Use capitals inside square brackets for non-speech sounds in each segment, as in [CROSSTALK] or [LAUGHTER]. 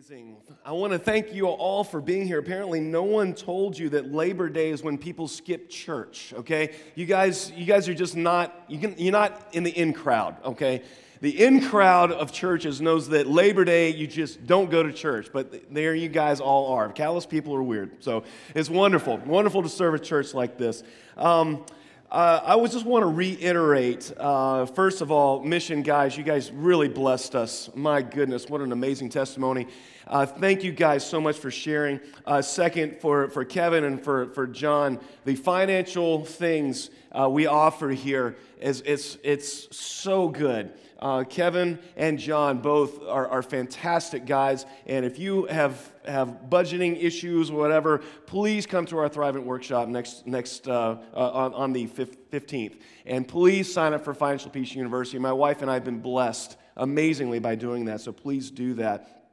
Amazing. I want to thank you all for being here. Apparently, no one told you that Labor Day is when people skip church, okay? You guys, you guys are just not, you can, you're not in the in crowd, okay? The in crowd of churches knows that Labor Day, you just don't go to church, but there you guys all are. Callous people are weird. So it's wonderful, wonderful to serve a church like this. Um, uh, I would just want to reiterate, uh, first of all, mission guys, you guys really blessed us. My goodness, what an amazing testimony. Uh, thank you guys so much for sharing. Uh, second, for, for Kevin and for, for John, the financial things uh, we offer here is it's, it's so good. Uh, Kevin and John both are, are fantastic guys. And if you have, have budgeting issues or whatever, please come to our Thrivent workshop next, next uh, uh, on, on the 15th. And please sign up for Financial Peace University. My wife and I have been blessed amazingly by doing that, so please do that.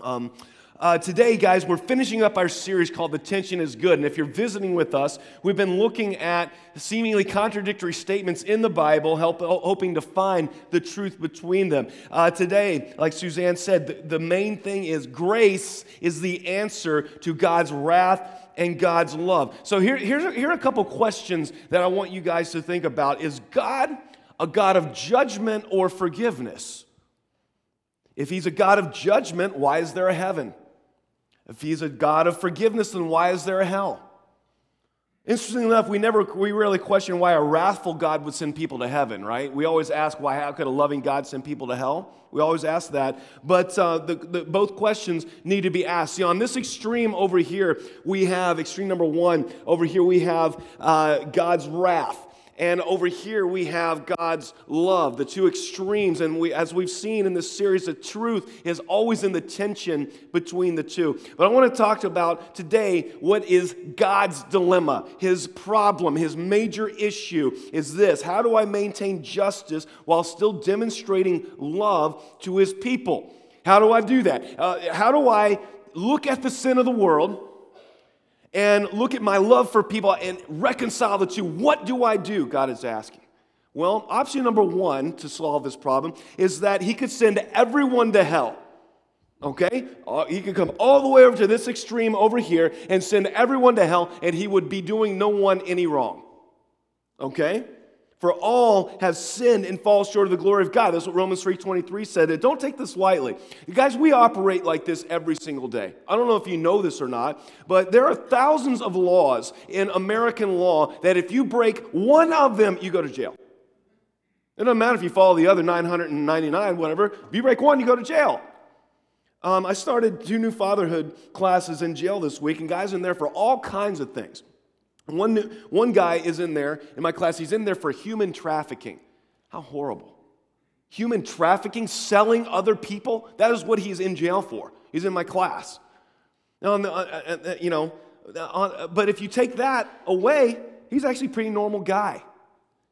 Um, uh, today, guys, we're finishing up our series called The Tension is Good. And if you're visiting with us, we've been looking at seemingly contradictory statements in the Bible, help, hoping to find the truth between them. Uh, today, like Suzanne said, the, the main thing is grace is the answer to God's wrath and God's love. So here, here's, here are a couple questions that I want you guys to think about. Is God a God of judgment or forgiveness? If he's a God of judgment, why is there a heaven? If he's a God of forgiveness, then why is there a hell? Interestingly enough, we never, we rarely question why a wrathful God would send people to heaven, right? We always ask why, how could a loving God send people to hell? We always ask that. But uh, the, the, both questions need to be asked. See, on this extreme over here, we have, extreme number one, over here we have uh, God's wrath. And over here we have God's love, the two extremes. And we, as we've seen in this series, the truth is always in the tension between the two. But I want to talk about today what is God's dilemma, his problem, his major issue is this How do I maintain justice while still demonstrating love to his people? How do I do that? Uh, how do I look at the sin of the world? And look at my love for people and reconcile the two. What do I do? God is asking. Well, option number one to solve this problem is that He could send everyone to hell. Okay? Uh, he could come all the way over to this extreme over here and send everyone to hell, and He would be doing no one any wrong. Okay? For all have sinned and fall short of the glory of God. That's what Romans 3.23 said. And don't take this lightly. You guys, we operate like this every single day. I don't know if you know this or not, but there are thousands of laws in American law that if you break one of them, you go to jail. It doesn't matter if you follow the other 999, whatever. If you break one, you go to jail. Um, I started two new fatherhood classes in jail this week, and guys in there for all kinds of things. One, one guy is in there in my class, he's in there for human trafficking. How horrible. Human trafficking, selling other people, that is what he's in jail for. He's in my class. Now, uh, uh, uh, you know, but if you take that away, he's actually a pretty normal guy.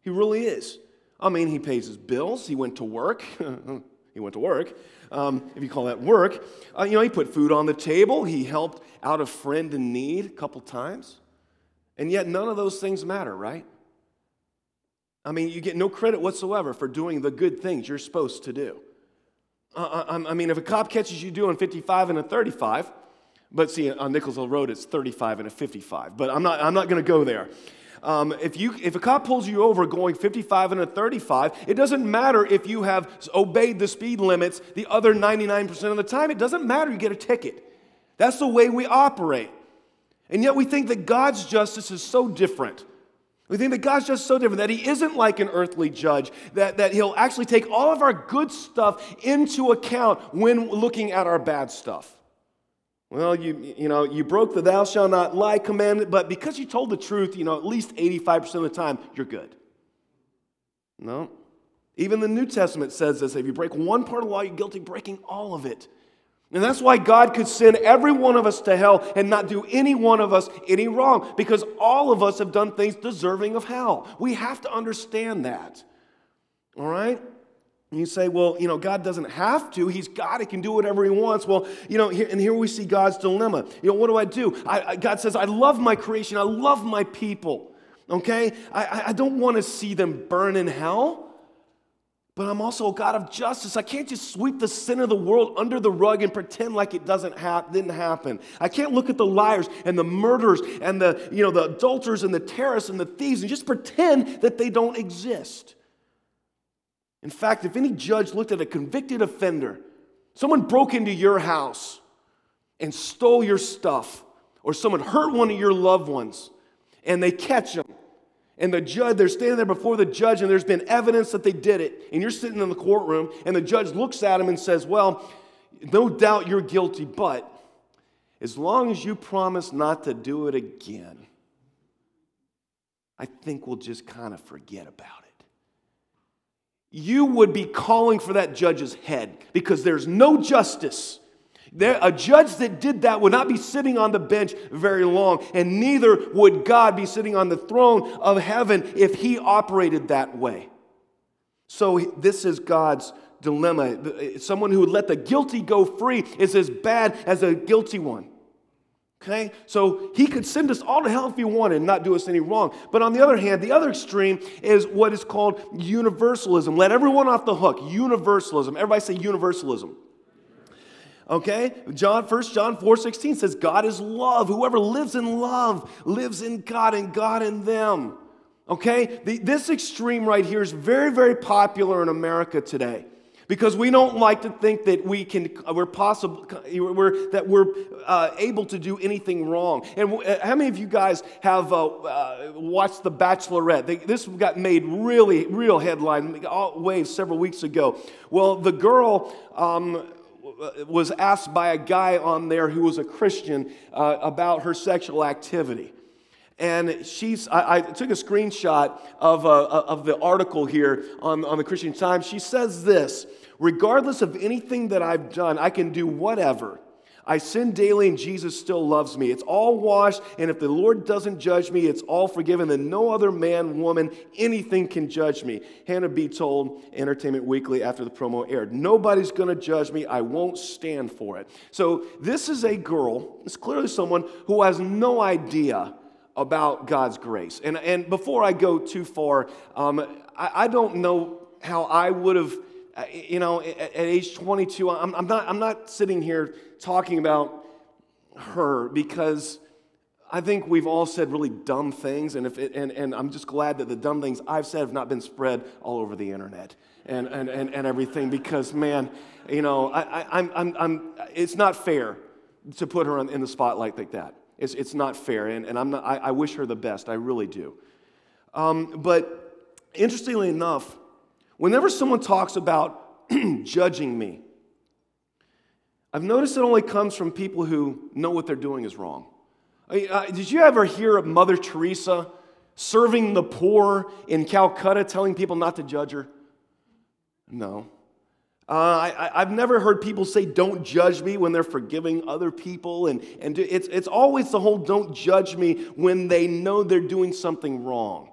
He really is. I mean, he pays his bills, he went to work. [LAUGHS] he went to work, um, if you call that work. Uh, you know, he put food on the table, he helped out a friend in need a couple times. And yet, none of those things matter, right? I mean, you get no credit whatsoever for doing the good things you're supposed to do. Uh, uh I mean, if a cop catches you doing 55 and a 35, but see, on Nicholasville Road, it's 35 and a 55, but I'm not, I'm not going to go there. Um, if, you, if a cop pulls you over going 55 and a 35, it doesn't matter if you have obeyed the speed limits the other 99% of the time. It doesn't matter, you get a ticket. That's the way we operate. And yet we think that God's justice is so different. We think that God's just so different, that He isn't like an earthly judge, that, that He'll actually take all of our good stuff into account when looking at our bad stuff. Well, you, you know, you broke the thou shalt not lie commandment, but because you told the truth, you know, at least 85% of the time, you're good. No. Even the New Testament says this if you break one part of the law, you're guilty breaking all of it. And that's why God could send every one of us to hell and not do any one of us any wrong, because all of us have done things deserving of hell. We have to understand that. All right? And you say, well, you know, God doesn't have to. He's God. He can do whatever he wants. Well, you know, here, and here we see God's dilemma. You know, what do I do? I, I, God says, I love my creation. I love my people. Okay? I, I don't want to see them burn in hell. But I'm also a God of justice. I can't just sweep the sin of the world under the rug and pretend like it doesn't hap- didn't happen. I can't look at the liars and the murderers and the, you know, the adulterers and the terrorists and the thieves and just pretend that they don't exist. In fact, if any judge looked at a convicted offender, someone broke into your house and stole your stuff, or someone hurt one of your loved ones, and they catch them, and the judge, they're standing there before the judge, and there's been evidence that they did it. And you're sitting in the courtroom, and the judge looks at him and says, Well, no doubt you're guilty, but as long as you promise not to do it again, I think we'll just kind of forget about it. You would be calling for that judge's head because there's no justice there, a judge that did that would not be sitting on the bench very long, and neither would God be sitting on the throne of heaven if he operated that way. So, this is God's dilemma. Someone who would let the guilty go free is as bad as a guilty one. Okay? So he could send us all to hell if he wanted and not do us any wrong. But on the other hand, the other extreme is what is called universalism. Let everyone off the hook. Universalism. Everybody say universalism. Okay? John, 1 John 4 16 says, God is love. Whoever lives in love lives in God and God in them. Okay? The, this extreme right here is very, very popular in America today because we don't like to think that we can we're possible we're, that we're uh, able to do anything wrong and uh, how many of you guys have uh, uh, watched the bachelorette they, this got made really real headline waves several weeks ago well the girl um, was asked by a guy on there who was a Christian uh, about her sexual activity. And she's, I, I took a screenshot of, uh, of the article here on, on the Christian Times. She says this Regardless of anything that I've done, I can do whatever I sin daily and Jesus still loves me. It's all washed, and if the Lord doesn't judge me, it's all forgiven. Then no other man, woman, anything can judge me. Hannah B told Entertainment Weekly after the promo aired, Nobody's going to judge me. I won't stand for it. So this is a girl, it's clearly someone who has no idea about God's grace. And, and before I go too far, um, I, I don't know how I would have uh, you know, at, age 22, I'm, I'm, not, I'm not sitting here talking about her because I think we've all said really dumb things, and, if it, and, and I'm just glad that the dumb things I've said have not been spread all over the internet and, and, and, and everything because, man, you know, I, I, I'm, I'm, I'm, it's not fair to put her in the spotlight like that. It's, it's not fair, and, and I'm not, I, I wish her the best, I really do. Um, but interestingly enough, Whenever someone talks about [CLEARS THROAT] judging me, I've noticed it only comes from people who know what they're doing is wrong. Uh, did you ever hear of Mother Teresa serving the poor in Calcutta, telling people not to judge her? No. Uh, I, have never heard people say, don't judge me when they're forgiving other people. And, and it's, it's always the whole don't judge me when they know they're doing something wrong.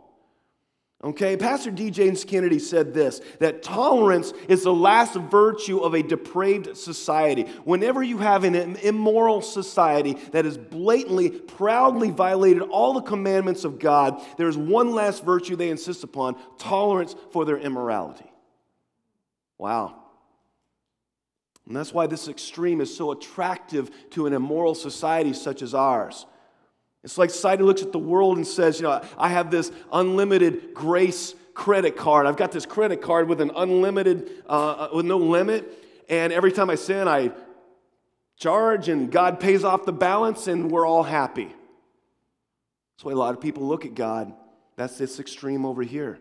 Okay, Pastor D. James Kennedy said this that tolerance is the last virtue of a depraved society. Whenever you have an immoral society that has blatantly, proudly violated all the commandments of God, there's one last virtue they insist upon tolerance for their immorality. Wow. And that's why this extreme is so attractive to an immoral society such as ours. It's like society looks at the world and says, you know, I have this unlimited grace credit card. I've got this credit card with an unlimited, uh, uh, with no limit. And every time I sin, I charge and God pays off the balance and we're all happy. That's why a lot of people look at God. That's this extreme over here.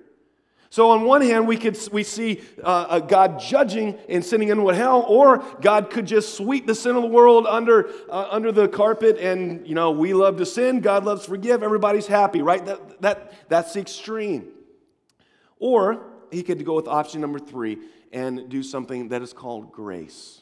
So, on one hand, we could we see uh, God judging and sending into hell, or God could just sweep the sin of the world under uh, under the carpet, and you know we love to sin, God loves to forgive, everybody's happy, right? That that that's the extreme. Or he could go with option number three and do something that is called grace.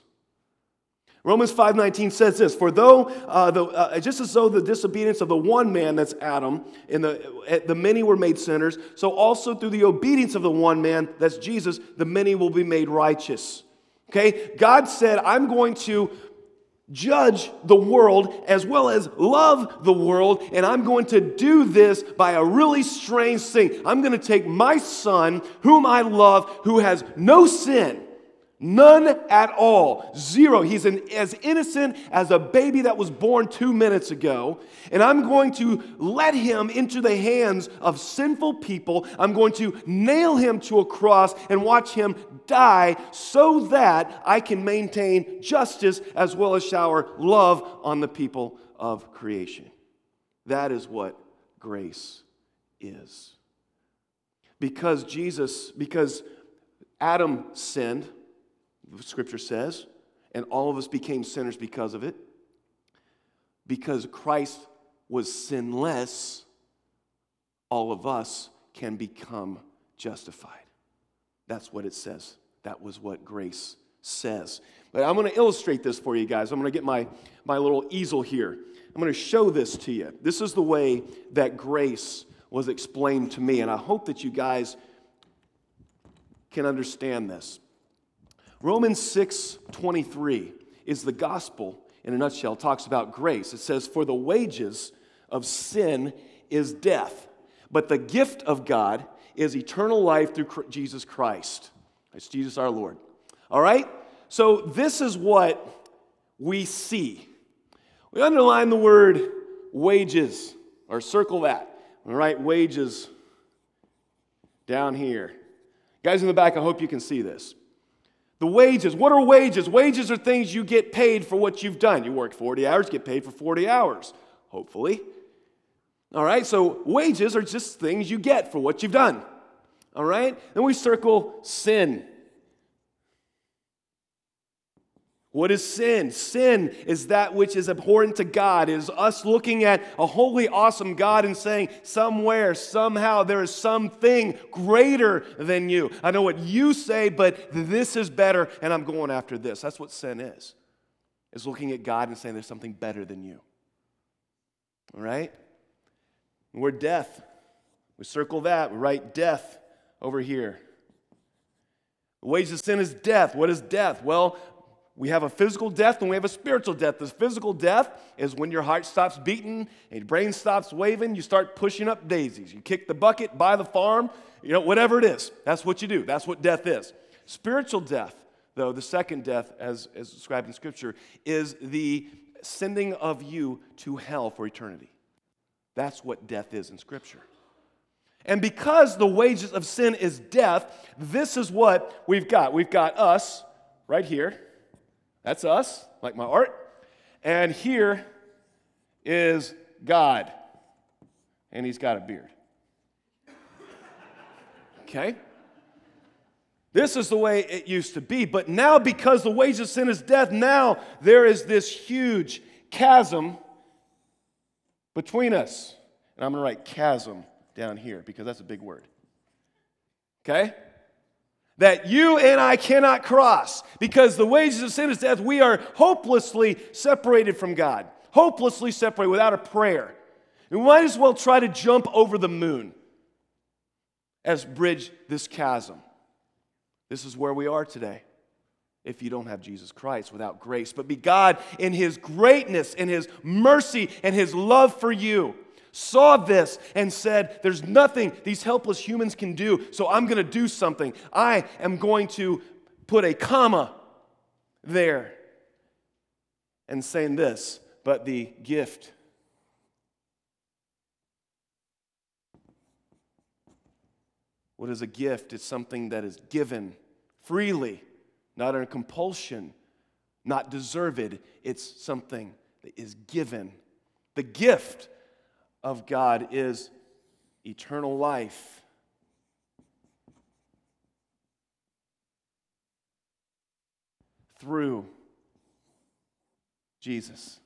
Romans 5:19 says this, for though uh, the, uh, just as though the disobedience of the one man that's Adam and the the many were made sinners, so also through the obedience of the one man that's Jesus, the many will be made righteous. Okay? God said, "I'm going to judge the world as well as love the world. And I'm going to do this by a really strange thing. I'm going to take my son, whom I love, who has no sin None at all. Zero. He's an, as innocent as a baby that was born two minutes ago. And I'm going to let him into the hands of sinful people. I'm going to nail him to a cross and watch him die so that I can maintain justice as well as shower love on the people of creation. That is what grace is. Because Jesus, because Adam sinned, scripture says, and all of us became sinners because of it. Because Christ was sinless, all of us can become justified. That's what it says. That was what grace says. But I'm going to illustrate this for you guys. I'm going to get my, my little easel here. I'm going to show this to you. This is the way that grace was explained to me, and I hope that you guys can understand this. Romans 6 23 is the gospel in a nutshell, talks about grace. It says, For the wages of sin is death, but the gift of God is eternal life through Jesus Christ. It's Jesus our Lord. All right? So this is what we see. We underline the word wages, or circle that. All right, wages down here. Guys in the back, I hope you can see this. The wages, what are wages? Wages are things you get paid for what you've done. You work 40 hours, get paid for 40 hours, hopefully. All right, so wages are just things you get for what you've done. All right, then we circle sin. What is sin? Sin is that which is abhorrent to God. It is us looking at a holy, awesome God and saying, somewhere, somehow, there is something greater than you. I know what you say, but this is better, and I'm going after this. That's what sin is. Is looking at God and saying there's something better than you. All right? We're death. We circle that. We write death over here. The wages of sin is death. What is death? Well, we have a physical death and we have a spiritual death. The physical death is when your heart stops beating your brain stops waving, you start pushing up daisies. You kick the bucket, buy the farm, you know, whatever it is. That's what you do. That's what death is. Spiritual death, though, the second death, as, as described in Scripture, is the sending of you to hell for eternity. That's what death is in Scripture. And because the wages of sin is death, this is what we've got. We've got us right here that's us, like my art. And here is God. And he's got a beard. Okay? This is the way it used to be. But now, because the wage of sin is death, now there is this huge chasm between us. And I'm going to write chasm down here because that's a big word. Okay? That you and I cannot cross because the wages of sin is death. We are hopelessly separated from God, hopelessly separated without a prayer. We might as well try to jump over the moon as bridge this chasm. This is where we are today if you don't have Jesus Christ without grace. But be God in His greatness, in His mercy, and His love for you saw this and said, There's nothing these helpless humans can do, so I'm going to do something. I am going to put a comma there and saying this, but the gift. What is a gift? It's something that is given freely, not under compulsion, not deserved. It's something that is given. The gift of God is eternal life. Through Jesus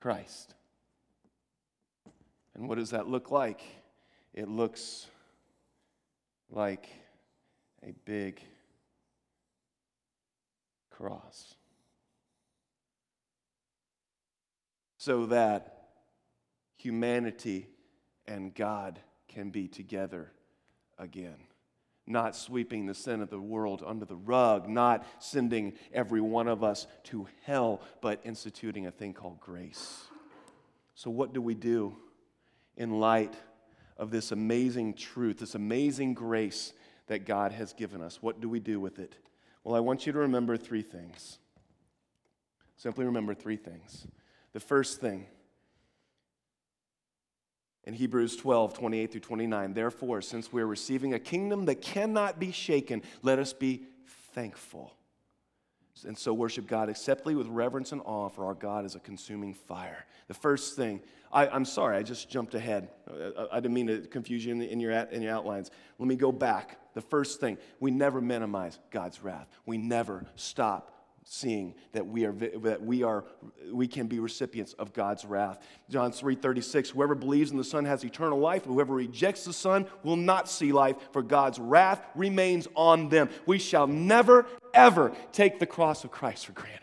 Christ. And what does that look like? It looks like a big cross. So that humanity and God can be together again. not sweeping the sin of the world under the rug, not sending every one of us to hell, but instituting a thing called grace. So, what do we do in light of this amazing truth, this amazing grace that God has given us? What do we do with it? Well, I want you to remember three things. Simply remember three things. The first thing, in Hebrews 12, 28 through 29. Therefore, since we're receiving a kingdom that cannot be shaken, let us be thankful. And so worship God acceptably with reverence and awe, for our God is a consuming fire. The first thing, I, am sorry, I just jumped ahead. Uh, I, I, didn't mean to confuse you in, in, your, in your outlines. Let me go back. The first thing, we never minimize God's wrath. We never stop seeing that we are that we are we can be recipients of God's wrath. John 3:36 Whoever believes in the Son has eternal life, whoever rejects the Son will not see life, for God's wrath remains on them. We shall never ever take the cross of Christ for granted.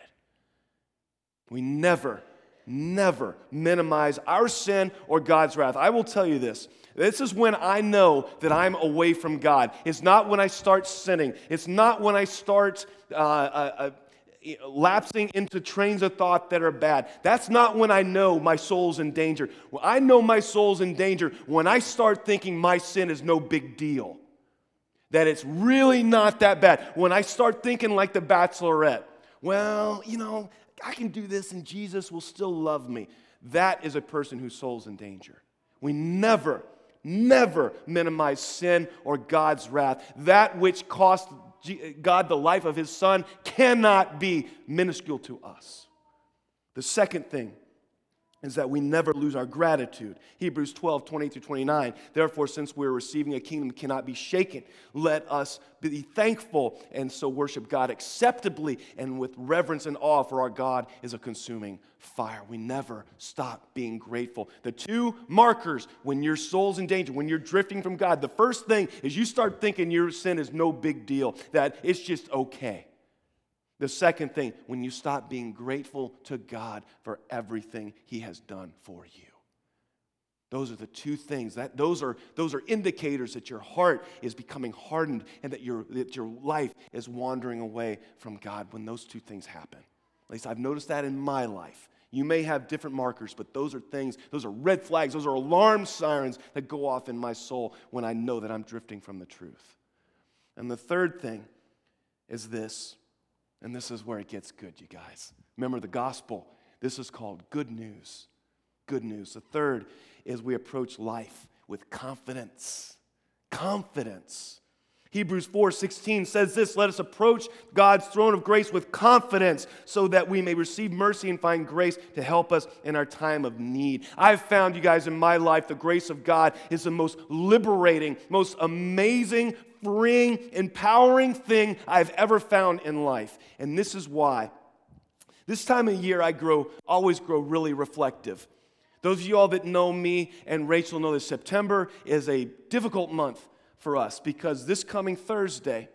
We never never minimize our sin or God's wrath. I will tell you this. This is when I know that I'm away from God. It's not when I start sinning. It's not when I start uh, uh, uh lapsing into trains of thought that are bad. That's not when I know my soul's in danger. Well, I know my soul's in danger when I start thinking my sin is no big deal, that it's really not that bad. When I start thinking like the bachelorette, well, you know, I can do this and Jesus will still love me. That is a person whose soul's in danger. We never, never minimize sin or God's wrath. That which cost God, the life of his son, cannot be minuscule to us. The second thing is that we never lose our gratitude. Hebrews 12, 20 through 29. Therefore, since we're receiving a kingdom cannot be shaken, let us be thankful and so worship God acceptably and with reverence and awe, for our God is a consuming fire. We never stop being grateful. The two markers when your soul's in danger, when you're drifting from God, the first thing is you start thinking your sin is no big deal, that it's just okay. The second thing, when you stop being grateful to God for everything He has done for you. Those are the two things. That, those, are, those are indicators that your heart is becoming hardened and that your, that your life is wandering away from God when those two things happen. At least I've noticed that in my life. You may have different markers, but those are things, those are red flags, those are alarm sirens that go off in my soul when I know that I'm drifting from the truth. And the third thing is this and this is where it gets good, you guys. Remember the gospel. This is called good news. Good news. The third is we approach life with confidence. Confidence. Hebrews 4:16 says this, let us approach God's throne of grace with confidence so that we may receive mercy and find grace to help us in our time of need. I've found you guys in my life the grace of God is the most liberating, most amazing freeing, empowering thing I've ever found in life. And this is why. This time of year, I grow, always grow really reflective. Those of you all that know me and Rachel know that September is a difficult month for us because this coming Thursday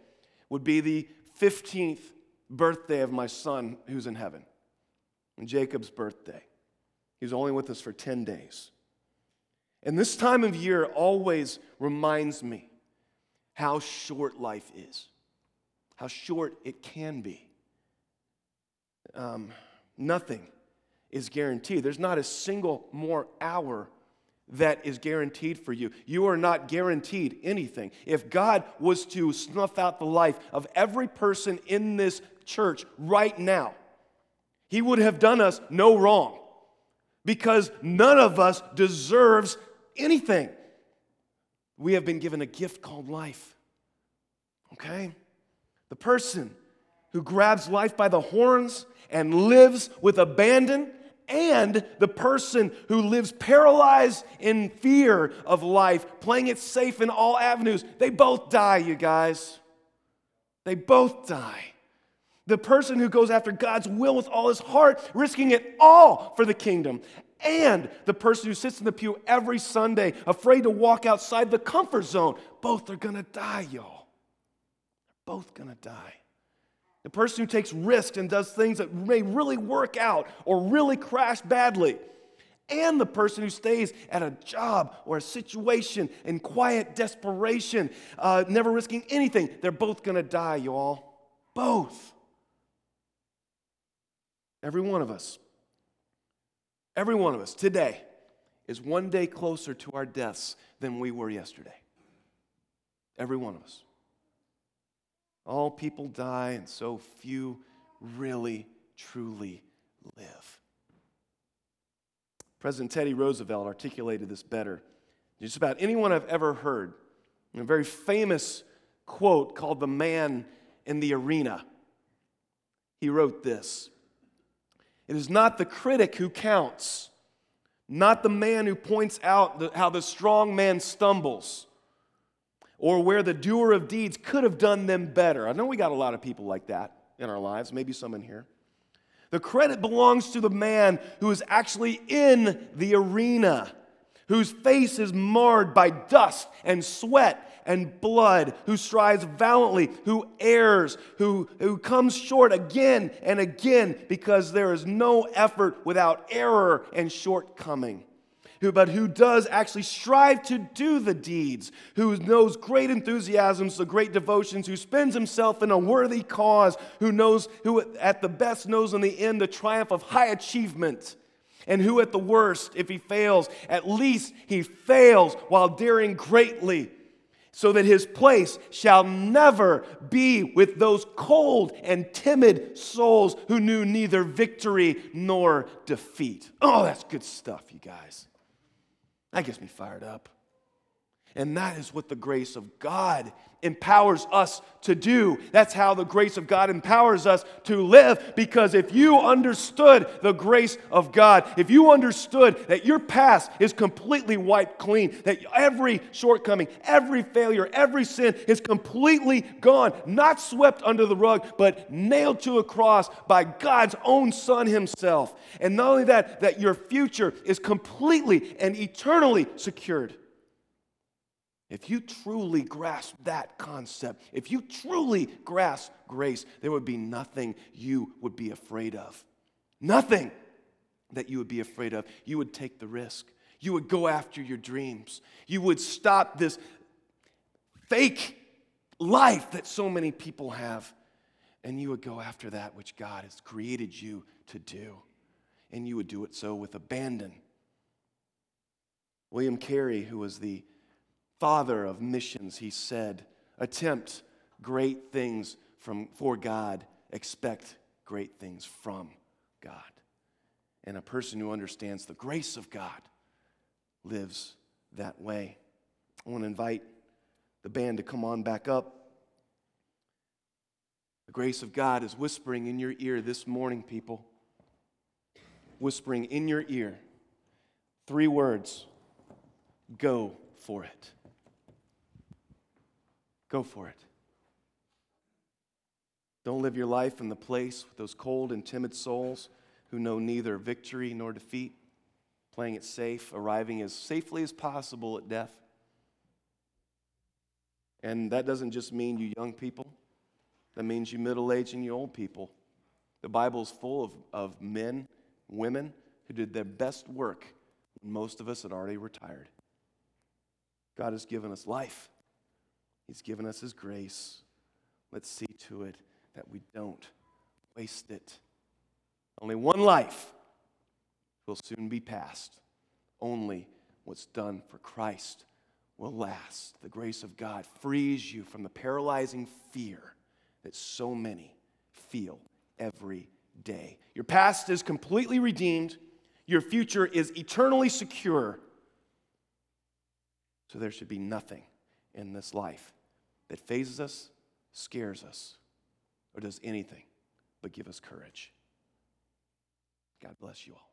would be the 15th birthday of my son who's in heaven, Jacob's birthday. He's only with us for 10 days. And this time of year always reminds me how short life is, how short it can be. Um, nothing is guaranteed. There's not a single more hour that is guaranteed for you. You are not guaranteed anything. If God was to snuff out the life of every person in this church right now, He would have done us no wrong because none of us deserves anything. We have been given a gift called life. Okay? The person who grabs life by the horns and lives with abandon, and the person who lives paralyzed in fear of life, playing it safe in all avenues, they both die, you guys. They both die. The person who goes after God's will with all his heart, risking it all for the kingdom, and the person who sits in the pew every Sunday, afraid to walk outside the comfort zone. Both are gonna die, y'all. Both gonna die. The person who takes risks and does things that may really work out or really crash badly. and the person who stays at a job or a situation in quiet desperation, uh, never risking anything. They're both to die, y'all. Both. Every one of us. Every one of us today is one day closer to our deaths than we were yesterday. Every one of us. All people die, and so few really, truly live. President Teddy Roosevelt articulated this better. Just about anyone I've ever heard, a very famous quote called The Man in the Arena. He wrote this It is not the critic who counts, not the man who points out the, how the strong man stumbles or where the doer of deeds could have done them better. I know we got a lot of people like that in our lives, maybe some in here. The credit belongs to the man who is actually in the arena, whose face is marred by dust and sweat and blood, who strives valiantly, who errs, who, who comes short again and again because there is no effort without error and shortcoming. Who, but who does actually strive to do the deeds, who knows great enthusiasms, the great devotions, who spends himself in a worthy cause, who knows, who at the best knows in the end the triumph of high achievement, and who at the worst, if he fails, at least he fails while daring greatly so that his place shall never be with those cold and timid souls who knew neither victory nor defeat. Oh, that's good stuff, you guys. That gets me fired up. And that is what the grace of God empowers us to do. That's how the grace of God empowers us to live. Because if you understood the grace of God, if you understood that your past is completely wiped clean, that every shortcoming, every failure, every sin is completely gone, not swept under the rug, but nailed to a cross by God's own Son Himself. And not only that, that your future is completely and eternally secured. If you truly grasp that concept, if you truly grasp grace, there would be nothing you would be afraid of. Nothing that you would be afraid of. You would take the risk. You would go after your dreams. You would stop this fake life that so many people have. And you would go after that which God has created you to do. And you would do it so with abandon. William Carey, who was the father of missions, he said, attempt great things from, for God, expect great things from God. And a person who understands the grace of God lives that way. I want to invite the band to come on back up. The grace of God is whispering in your ear this morning, people. Whispering in your ear. Three words go for it. Go for it. Don't live your life in the place with those cold and timid souls who know neither victory nor defeat, playing it safe, arriving as safely as possible at death. And that doesn't just mean you young people, that means you middle aged and you old people. The Bible is full of, of men, women who did their best work when most of us had already retired. God has given us life. He's given us His grace. Let's see to it that we don't waste it. Only one life will soon be passed. Only what's done for Christ will last. The grace of God frees you from the paralyzing fear that so many feel every day. Your past is completely redeemed, your future is eternally secure. So there should be nothing in this life that fazes us, scares us, or does anything but give us courage. God bless you all.